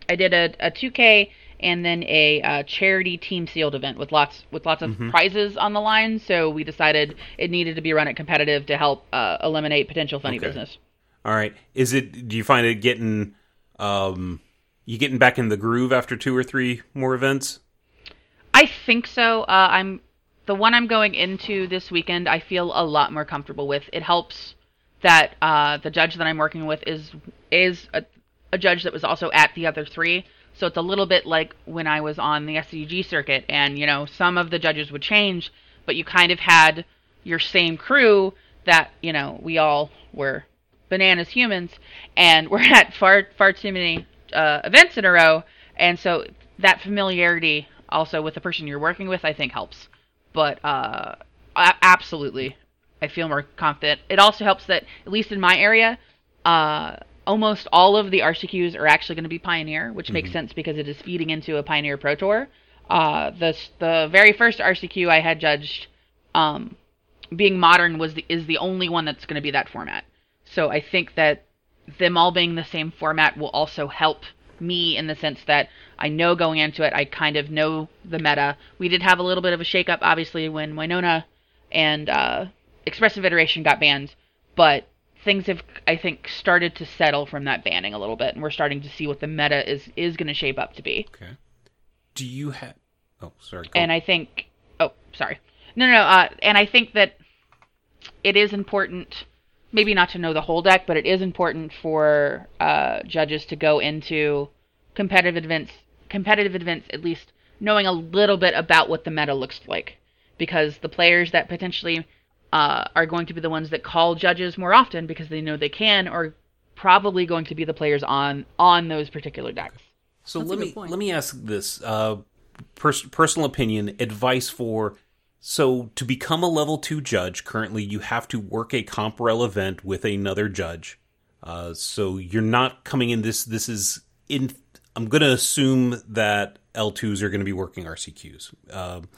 I did a, a 2K and then a uh, charity team sealed event with lots with lots of prizes on the line. So we decided it needed to be run at competitive to help uh, eliminate potential funny Okay. business. All right. Is it do you find it getting um you getting back in the groove after two or three more events? I think so. Uh, I'm the one I'm going into this weekend. I feel a lot more comfortable with. It helps that uh, the judge that I'm working with is is a, a judge that was also at the other three. So it's a little bit like when I was on the SCG circuit, and you know some of the judges would change, but you kind of had your same crew that you know we all were bananas humans, and [laughs] we're at far far too many uh, events in a row, and so that familiarity also with the person you're working with, I think helps. But uh, absolutely, I feel more confident. It also helps that at least in my area, uh, almost all of the RCQs are actually going to be Pioneer, which makes sense because it is feeding into a Pioneer Pro Tour. Uh, the the very first RCQ I had judged, um, being modern was the, is the only one that's going to be that format. So I think that them all being the same format will also help me in the sense that I know going into it, I kind of know the meta. We did have a little bit of a shakeup, obviously, when Winota and uh, Expressive Iteration got banned, but things have, I think, started to settle from that banning a little bit, and we're starting to see what the meta is is going to shape up to be. Okay. Do you have Oh, sorry. go And I think, oh, sorry, no, no, no, uh, and I think that it is important maybe not to know the whole deck, but it is important for uh, judges to go into competitive events, competitive events at least knowing a little bit about what the meta looks like, because the players that potentially uh, are going to be the ones that call judges more often because they know they can, are probably going to be the players on on those particular decks. So That's let me point. let me ask this uh, pers- personal opinion advice for so to become a level two judge currently you have to work a CompRel event with another judge. Uh, so you're not coming in this this is in I'm going to assume that L2s are going to be working RCQs um,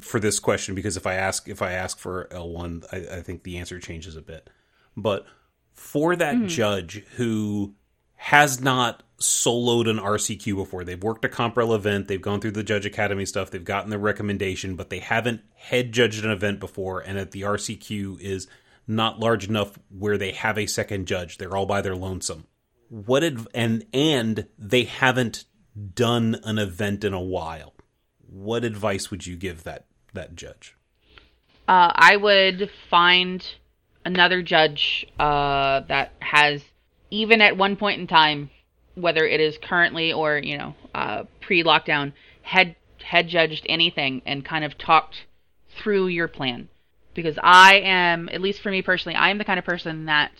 for this question because if I ask if I ask for L1 I, I think the answer changes a bit. But for that judge who has not soloed an RCQ before. They've worked a CompRel event, they've gone through the Judge Academy stuff, they've gotten the recommendation, but they haven't head judged an event before, and at the RCQ is not large enough where they have a second judge. They're all by their lonesome. What adv- and and they haven't done an event in a while. What advice would you give that that judge? Uh, I would find another judge uh, that has, even at one point in time, whether it is currently or you know uh, pre-lockdown, had had judged anything and kind of talked through your plan. Because I am, at least for me personally, I am the kind of person that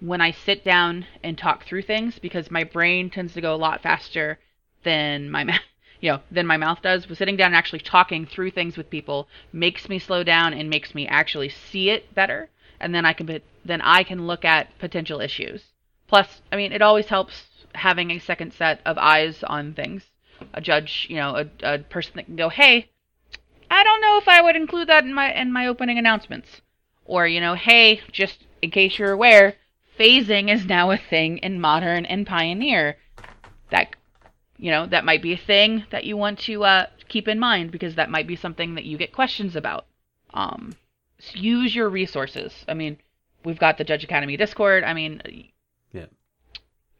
when I sit down and talk through things, because my brain tends to go a lot faster than my mouth, [laughs] you know, than my mouth does. But sitting down and actually talking through things with people makes me slow down and makes me actually see it better, and then I can then I can look at potential issues. Plus, I mean, it always helps having a second set of eyes on things. A judge, you know, a, a person that can go, "Hey, I don't know if I would include that in my in my opening announcements," or you know, "Hey, just in case you're aware, phasing is now a thing in modern and pioneer." That you know that might be a thing that you want to uh, keep in mind because that might be something that you get questions about. Um, use your resources. I mean we've got the judge academy discord. I mean Yeah.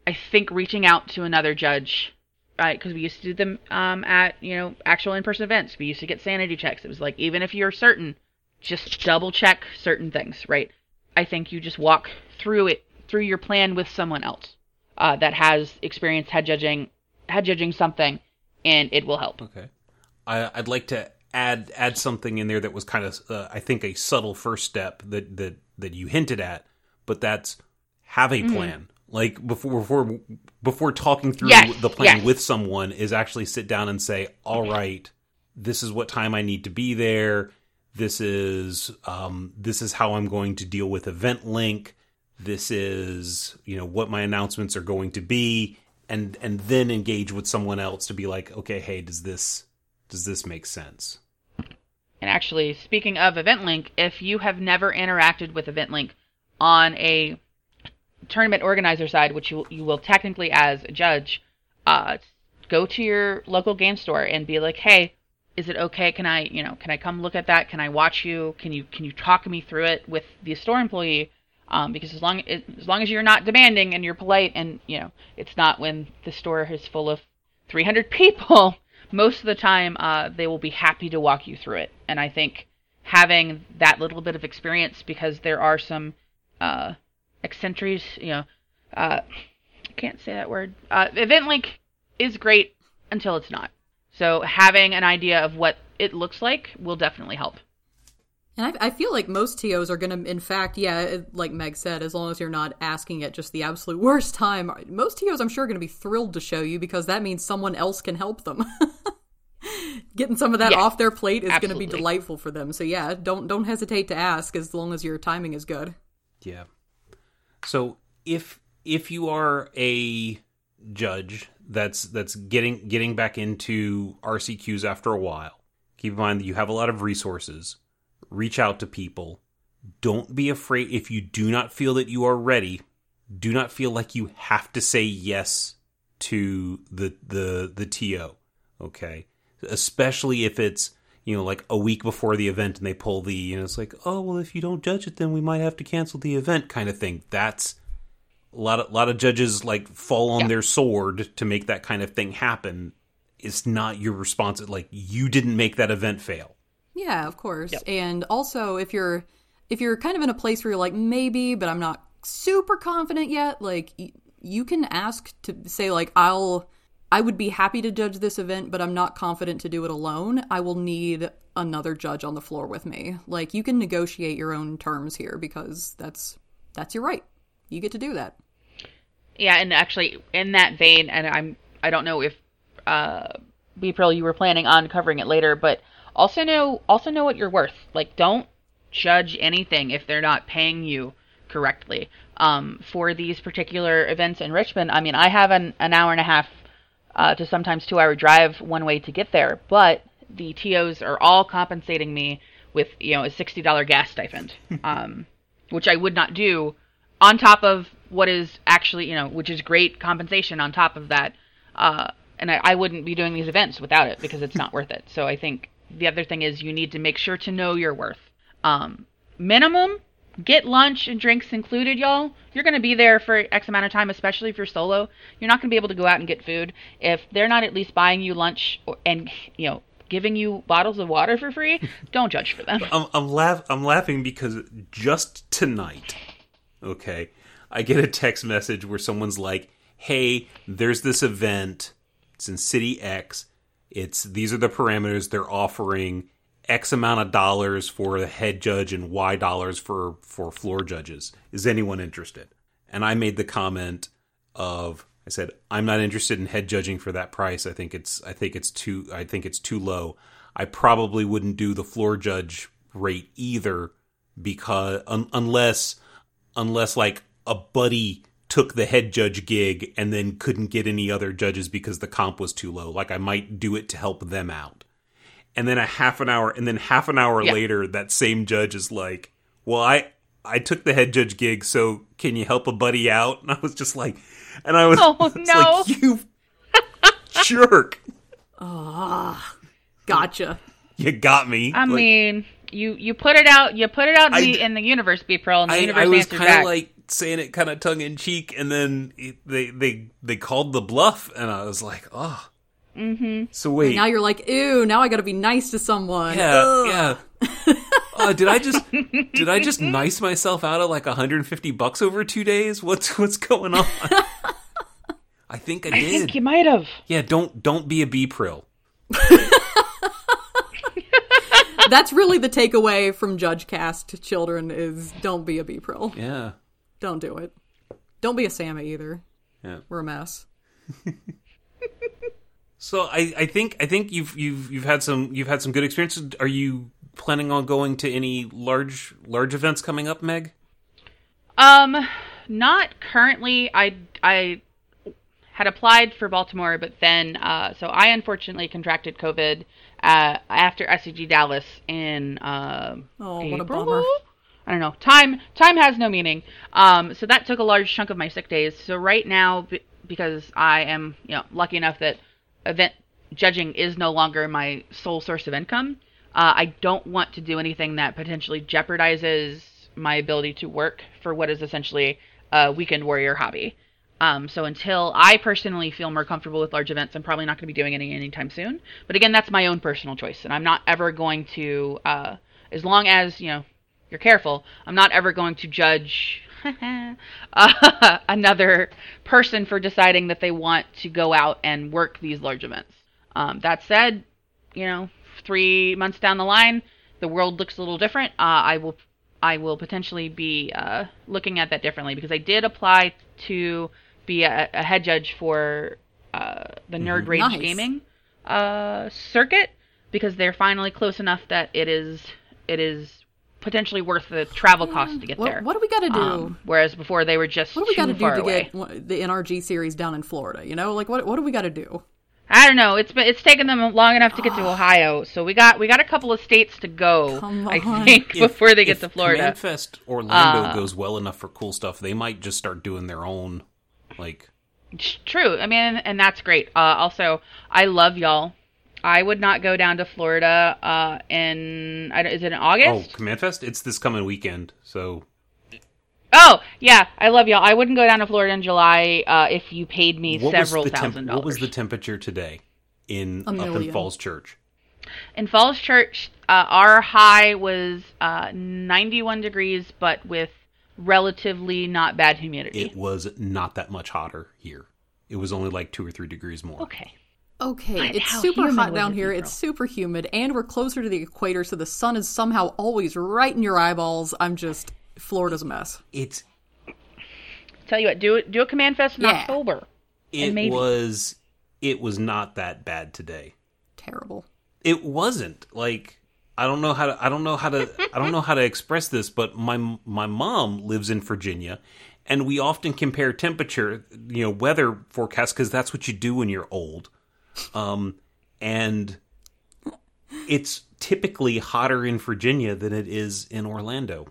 i think reaching out to another judge right because we used to do them um, at you know actual in-person events. We used to get sanity checks. It was like even if you're certain just double check certain things right? I think you just walk through it through your plan with someone else uh, that has experience head judging head judging something and it will help Okay. I, I'd like to add add something in there that was kind of uh, I think a subtle first step that that that you hinted at, but that's have Mm-hmm. a plan. Like before before before talking through Yes, the plan yes. with someone is actually sit down and say, "All right, this is what time I need to be there. This is um, this is how I'm going to deal with EventLink. This is you know what my announcements are going to be." And, and then engage with someone else to be like, okay, hey, does this does this make sense? And actually, speaking of EventLink, if you have never interacted with EventLink on a tournament organizer side, which you, you will technically as a judge, uh, go to your local game store and be like, "Hey, is it okay? Can I, you know, can I come look at that? Can I watch you? Can you can you talk me through it with the store employee?" Um, because as long as long as you're not demanding and you're polite, and you know, it's not when the store is full of 300 people. [laughs] Most of the time, uh, they will be happy to walk you through it. And I think having that little bit of experience, because there are some uh, eccentrics, you know, uh, can't say that word. Uh, EventLink is great until it's not. So having an idea of what it looks like will definitely help. And I, I feel like most TOs are going to, in fact, yeah, like Meg said, as long as you're not asking at just the absolute worst time, most TOs I'm sure are going to be thrilled to show you because that means someone else can help them. [laughs] Getting some of that Yes, off their plate is going to be delightful for them. So yeah, don't don't hesitate to ask as long as your timing is good. Yeah. So if if you are a judge that's that's getting getting back into RCQs after a while, keep in mind that you have a lot of resources. Reach out to people. Don't be afraid if you do not feel that you are ready. Do not feel like you have to say yes to the the the TO. Okay, especially if it's you know like a week before the event and they pull the you know it's like oh well if you don't judge it then we might have to cancel the event kind of thing. That's a lot of lot of judges like fall on Yeah. their sword to make that kind of thing happen. It's not your response. Like you didn't make that event fail. Yeah, of course. And also, if you're if you're kind of in a place where you're like maybe, but I'm not super confident yet, like y- you can ask to say like I'll I would be happy to judge this event, but I'm not confident to do it alone. I will need another judge on the floor with me. Like you can negotiate your own terms here because that's that's your right. You get to do that. Yeah, and actually, in that vein, and I'm I don't know if uh, B Prill you were planning on covering it later, but also know also know what you're worth. Like, don't judge anything if they're not paying you correctly. Um, for these particular events in Richmond, I mean, I have an, an hour and a half uh, to sometimes two hour drive one way to get there, but the TOs are all compensating me with you know a sixty dollar gas stipend, [laughs] um, which I would not do on top of what is actually you know which is great compensation on top of that. Uh, and I, I wouldn't be doing these events without it because it's not worth it. So I think the other thing is you need to make sure to know your worth. Um, minimum get lunch and drinks included, y'all. You're going to be there for X amount of time, especially if you're solo. You're not going to be able to go out and get food. If they're not at least buying you lunch or, and, you know, giving you bottles of water for free, [laughs] don't judge for them. I'm I'm, laugh- I'm laughing because just tonight, okay, I get a text message where someone's like, "Hey, there's this event. It's in City X. It's these are the parameters they're offering. X amount of dollars for the head judge and Y dollars for for floor judges. Is anyone interested?" And I made the comment of I said, "I'm not interested in head judging for that price. I think it's I think it's too I think it's too low. I probably wouldn't do the floor judge rate either because un- unless unless like a buddy took the head judge gig and then couldn't get any other judges because the comp was too low. Like I might do it to help them out." And then a half an hour and then half an hour Yeah. later that same judge is like, "Well, I I took the head judge gig, so can you help a buddy out?" And I was just like, and I was, Oh, [laughs] it's no. like, you [laughs] jerk, Ah, oh, Gotcha. you got me. I Like, mean, you you put it out, you put it out in, I- the, in the universe, B Prill, and the I, universe I was answered kind of like saying it kind of tongue in cheek, and then it, they they they called the bluff, and I was like, oh. Mm-hmm. So wait, Now you're like, ew, now I gotta be nice to someone. yeah, Ugh. yeah. [laughs] Uh, did I just did I just nice myself out of like 150 bucks over two days? What's what's going on? [laughs] I think I did. I think you might have. Yeah, don't don't be a B prill. [laughs] That's really the takeaway from Judge Cast Children is don't be a B-Pro. Yeah, Don't do it. Don't be a Sammy either. yeah. We're a mess. [laughs] So I, I think I think you've you've you've had some you've had some good experiences. Are you planning on going to any large large events coming up, Meg? Um, not currently. I I had applied for Baltimore, but then uh, so I unfortunately contracted COVID uh, after SCG Dallas in uh, Oh, what a bummer. I don't know. Time time has no meaning. Um, so that took a large chunk of my sick days. So right now, because I am you know lucky enough that event judging is no longer my sole source of income, uh, I don't want to do anything that potentially jeopardizes my ability to work for what is essentially a weekend warrior hobby. Um, so until I personally feel more comfortable with large events, I'm probably not going to be doing any anytime soon. But again, that's my own personal choice, and I'm not ever going to, uh, as long as you know you're careful, I'm not ever going to judge [laughs] uh, another person for deciding that they want to go out and work these large events. Um, that said, you know, three months down the line, the world looks a little different. Uh, I will, I will potentially be uh, looking at that differently because I did apply to be a, a head judge for uh, the Nerd Rage Nice. Gaming uh, circuit because they're finally close enough that it is it is potentially worth the travel cost to get What, there. what do we gotta do? Um, whereas before they were just what do we gotta do to away. get the NRG series down in Florida? You know, like what what do we gotta do? I don't know. It's been it's taken them long enough to get to Ohio, so we got we got a couple of states to go. I think If- before they get to Florida. Command Fest Orlando Uh, goes well enough for cool stuff, they might just start doing their own. Like, True. I mean, and that's great. Uh, also, I love y'all. I would not go down to Florida uh, in I don't- is it in August? oh, Command Fest, it's this coming weekend. So Oh, yeah, I love y'all. I wouldn't go down to Florida in July uh, if you paid me what several was the temp- thousand dollars. what was the temperature today in A up in. Falls Church? In Falls Church, uh, our high was uh, 91 degrees, but with relatively not bad humidity. It was not that much hotter here. It was only like two or three degrees more. okay. Okay, But it's super hot down here. It's super humid, and we're closer to the equator, so the sun is somehow always right in your eyeballs. I'm just Florida's a mess. It's Tell you what, do it. Do a command fest in Yeah. October. it maybe- was it was not that bad today. Terrible. It wasn't like I don't know how to I don't know how to [laughs] I don't know how to express this, but my my mom lives in Virginia, and we often compare temperature, you know, weather forecasts because that's what you do when you're old. Um, and it's typically hotter in Virginia than it is in Orlando.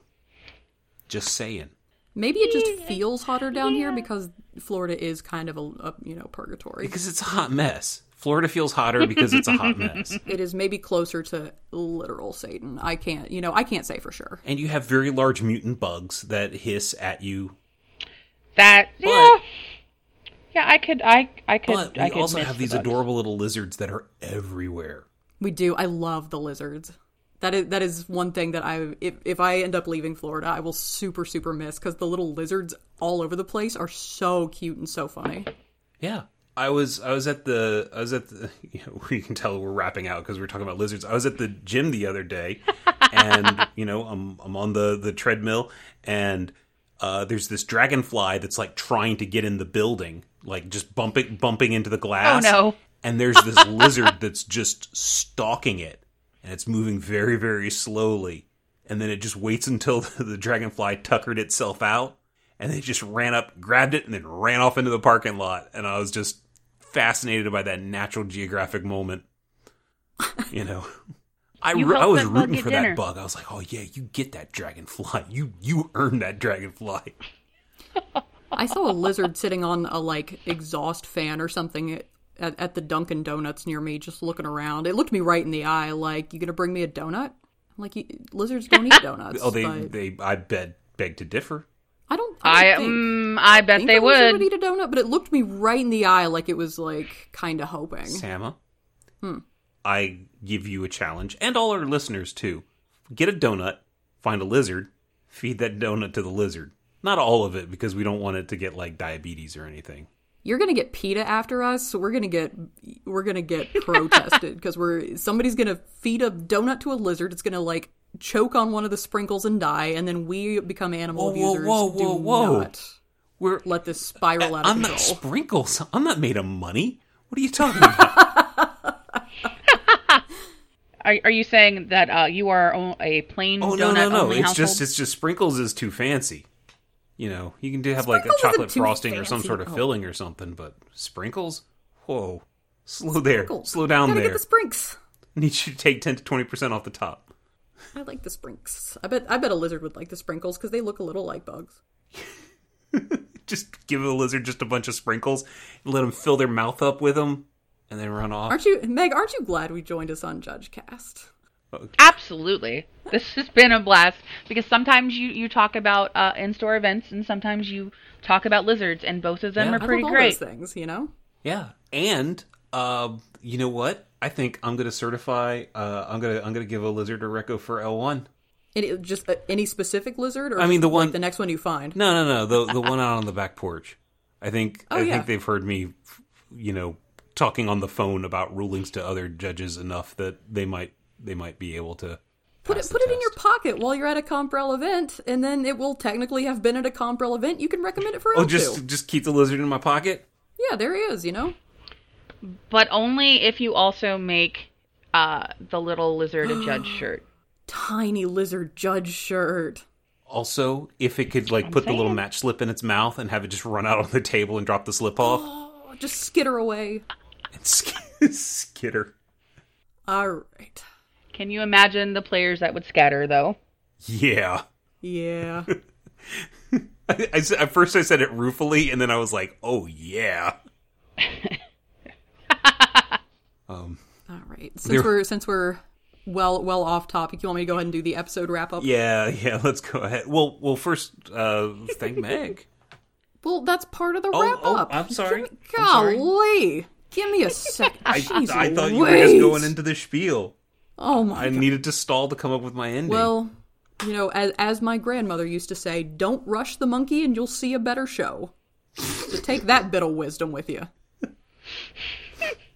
Just saying. Maybe it just feels hotter down here because Florida is kind of a, a you know purgatory. Because it's a hot mess. Florida feels hotter because it's a hot mess. [laughs] It is maybe closer to literal Satan. I can't, you know, I can't say for sure. And you have very large mutant bugs that hiss at you. That yeah, yeah. I could. I. I could. But I we could also have the these bugs. adorable little lizards that are everywhere. We do. I love the lizards. That is that is one thing that I if if I end up leaving Florida, I will super super miss because the little lizards all over the place are so cute and so funny. Yeah. I was I was at the I was at the [laughs] you know you can tell we're wrapping out because we're talking about lizards. I was at the gym the other day, and [laughs] you know I'm I'm on the the treadmill, and uh, there's this dragonfly that's like trying to get in the building, like just bumping bumping into the glass. Oh, no. And there's this [laughs] lizard that's just stalking it, and it's moving very very slowly, and then it just waits until [laughs] the dragonfly tuckered itself out, and they just ran up, grabbed it, and then ran off into the parking lot. And I was just fascinated by that natural geographic moment. You know, [laughs] I, You I was that rooting for dinner. that bug. I was like, oh yeah, you get that dragonfly. [laughs] You you earned that dragonfly. [laughs] I saw a lizard sitting on a like exhaust fan or something at, at the Dunkin' Donuts near me, just looking around. It looked me right in the eye, like, "You gonna bring me a donut?" I'm like, "You- "Lizards don't eat donuts." [laughs] Oh, they but they I bet beg to differ. I don't. I. I, don't think, Mm, I bet think they a would. would eat a donut, but it looked me right in the eye, like it was like kind of hoping. Sama, Hmm. I give you a challenge, and all our listeners too. Get a donut, find a lizard, feed that donut to the lizard. Not all of it, because we don't want it to get like diabetes or anything. You're gonna get PETA after us, so we're gonna get we're gonna get [laughs] protested because we're somebody's gonna feed a donut to a lizard. It's gonna like choke on one of the sprinkles and die, and then we become animal Whoa, whoa, abusers. whoa, whoa, Do whoa. not We're let this spiral out of I'm control. not sprinkles. I'm not made of money. What are you talking about? [laughs] Are, are you saying that uh, you are a plain oh donut no, no, no! only It's household? just it's just sprinkles is too fancy. You know, you can do have like a chocolate frosting or some sort of Oh. filling or something, but sprinkles? Whoa. Slow there. Sprinkles. Slow down Gotta there. get the sprinks. Need you to take ten to twenty percent off the top. I like the sprinks. I bet I bet a lizard would like the sprinkles because they look a little like bugs. [laughs] Just give a lizard just a bunch of sprinkles and let them fill their mouth up with them and then run off. Aren't you, Meg? Aren't you glad we joined us on Judge Cast? Absolutely. This has been a blast because sometimes you, you talk about uh, in store events and sometimes you talk about lizards, and both of them Yeah. are I pretty love all great. those things, you know. Yeah, and uh, you know what? I think I'm gonna certify. Uh, I'm gonna I'm gonna give a lizard a reco for L1. Any, just uh, any specific lizard, or I mean, the one- like, the next one you find. No, no, no. The the one out on the back porch. I think [laughs] Oh, I yeah. think they've heard me, you know, talking on the phone about rulings to other judges enough that they might they might be able to Put it the put it in your pocket while you're at a CompRel event, and then it will technically have been at a CompRel event. You can recommend it for Oh, L2. just just keep the lizard in my pocket. yeah, there he is. You know, But only if you also make uh, the little lizard a judge [gasps] shirt. tiny lizard judge shirt. Also, if it could like put the little match slip in its mouth and have it just run out on the table and drop the slip off Oh, [gasps] just skitter away. And [laughs] sk- skitter. All right. Can you imagine the players that would scatter, though? Yeah. Yeah. [laughs] I, I at first I said it ruefully, and then I was like, "Oh yeah." [laughs] um, All right. Since There- we're since we're well well off topic, you want me to go ahead and do the episode wrap up? yeah, yeah. Let's go ahead. Well, well, first, uh, thank Meg. Well, that's part of the Oh, wrap oh, up. I'm sorry. Golly. I'm sorry. Golly. Give me a second. [laughs] I, I thought you were just going into the spiel. Oh my I god. needed to stall to come up with my ending. Well, you know, as, as my grandmother used to say, don't rush the monkey and you'll see a better show. So take that bit of wisdom with you.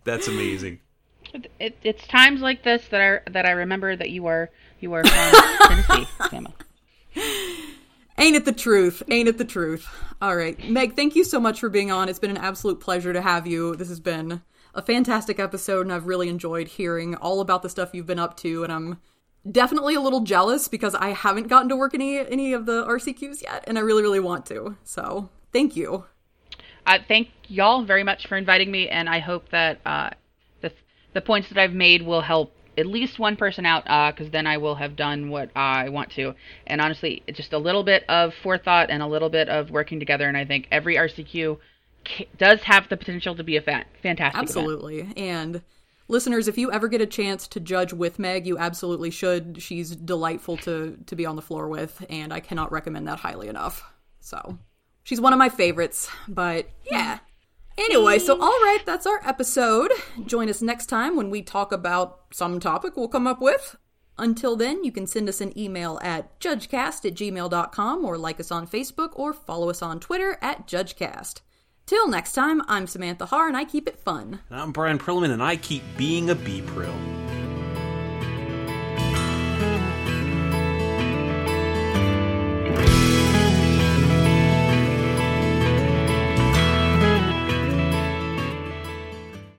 That's amazing. It, it, it's times like this that I that I remember that you are you are from [laughs] Tennessee, Emma. Ain't it the truth? Ain't it the truth? All right. Meg, thank you so much for being on. It's been an absolute pleasure to have you. This has been a fantastic episode, and I've really enjoyed hearing all about the stuff you've been up to. And I'm definitely a little jealous because I haven't gotten to work any any of the RCQs yet, and I really, really want to. So thank you. Uh, thank y'all very much for inviting me, and I hope that uh, the the points that I've made will help at least one person out, uh, because then I will have done what I want to. And honestly, just a little bit of forethought and a little bit of working together, and I think every RCQ does have the potential to be a fa- fantastic. event. Absolutely. And listeners, if you ever get a chance to judge with Meg, you absolutely should. She's delightful to to be on the floor with, and I cannot recommend that highly enough. So, she's one of my favorites, but yeah. Anyway, so all right, that's our episode. Join us next time when we talk about some topic we'll come up with. Until then, you can send us an email at judgecast at gmail.com or like us on Facebook or follow us on Twitter at judgecast. Till next time, I'm Samantha Har and I keep it fun. And I'm Brian Prillman and I keep being a B Prill.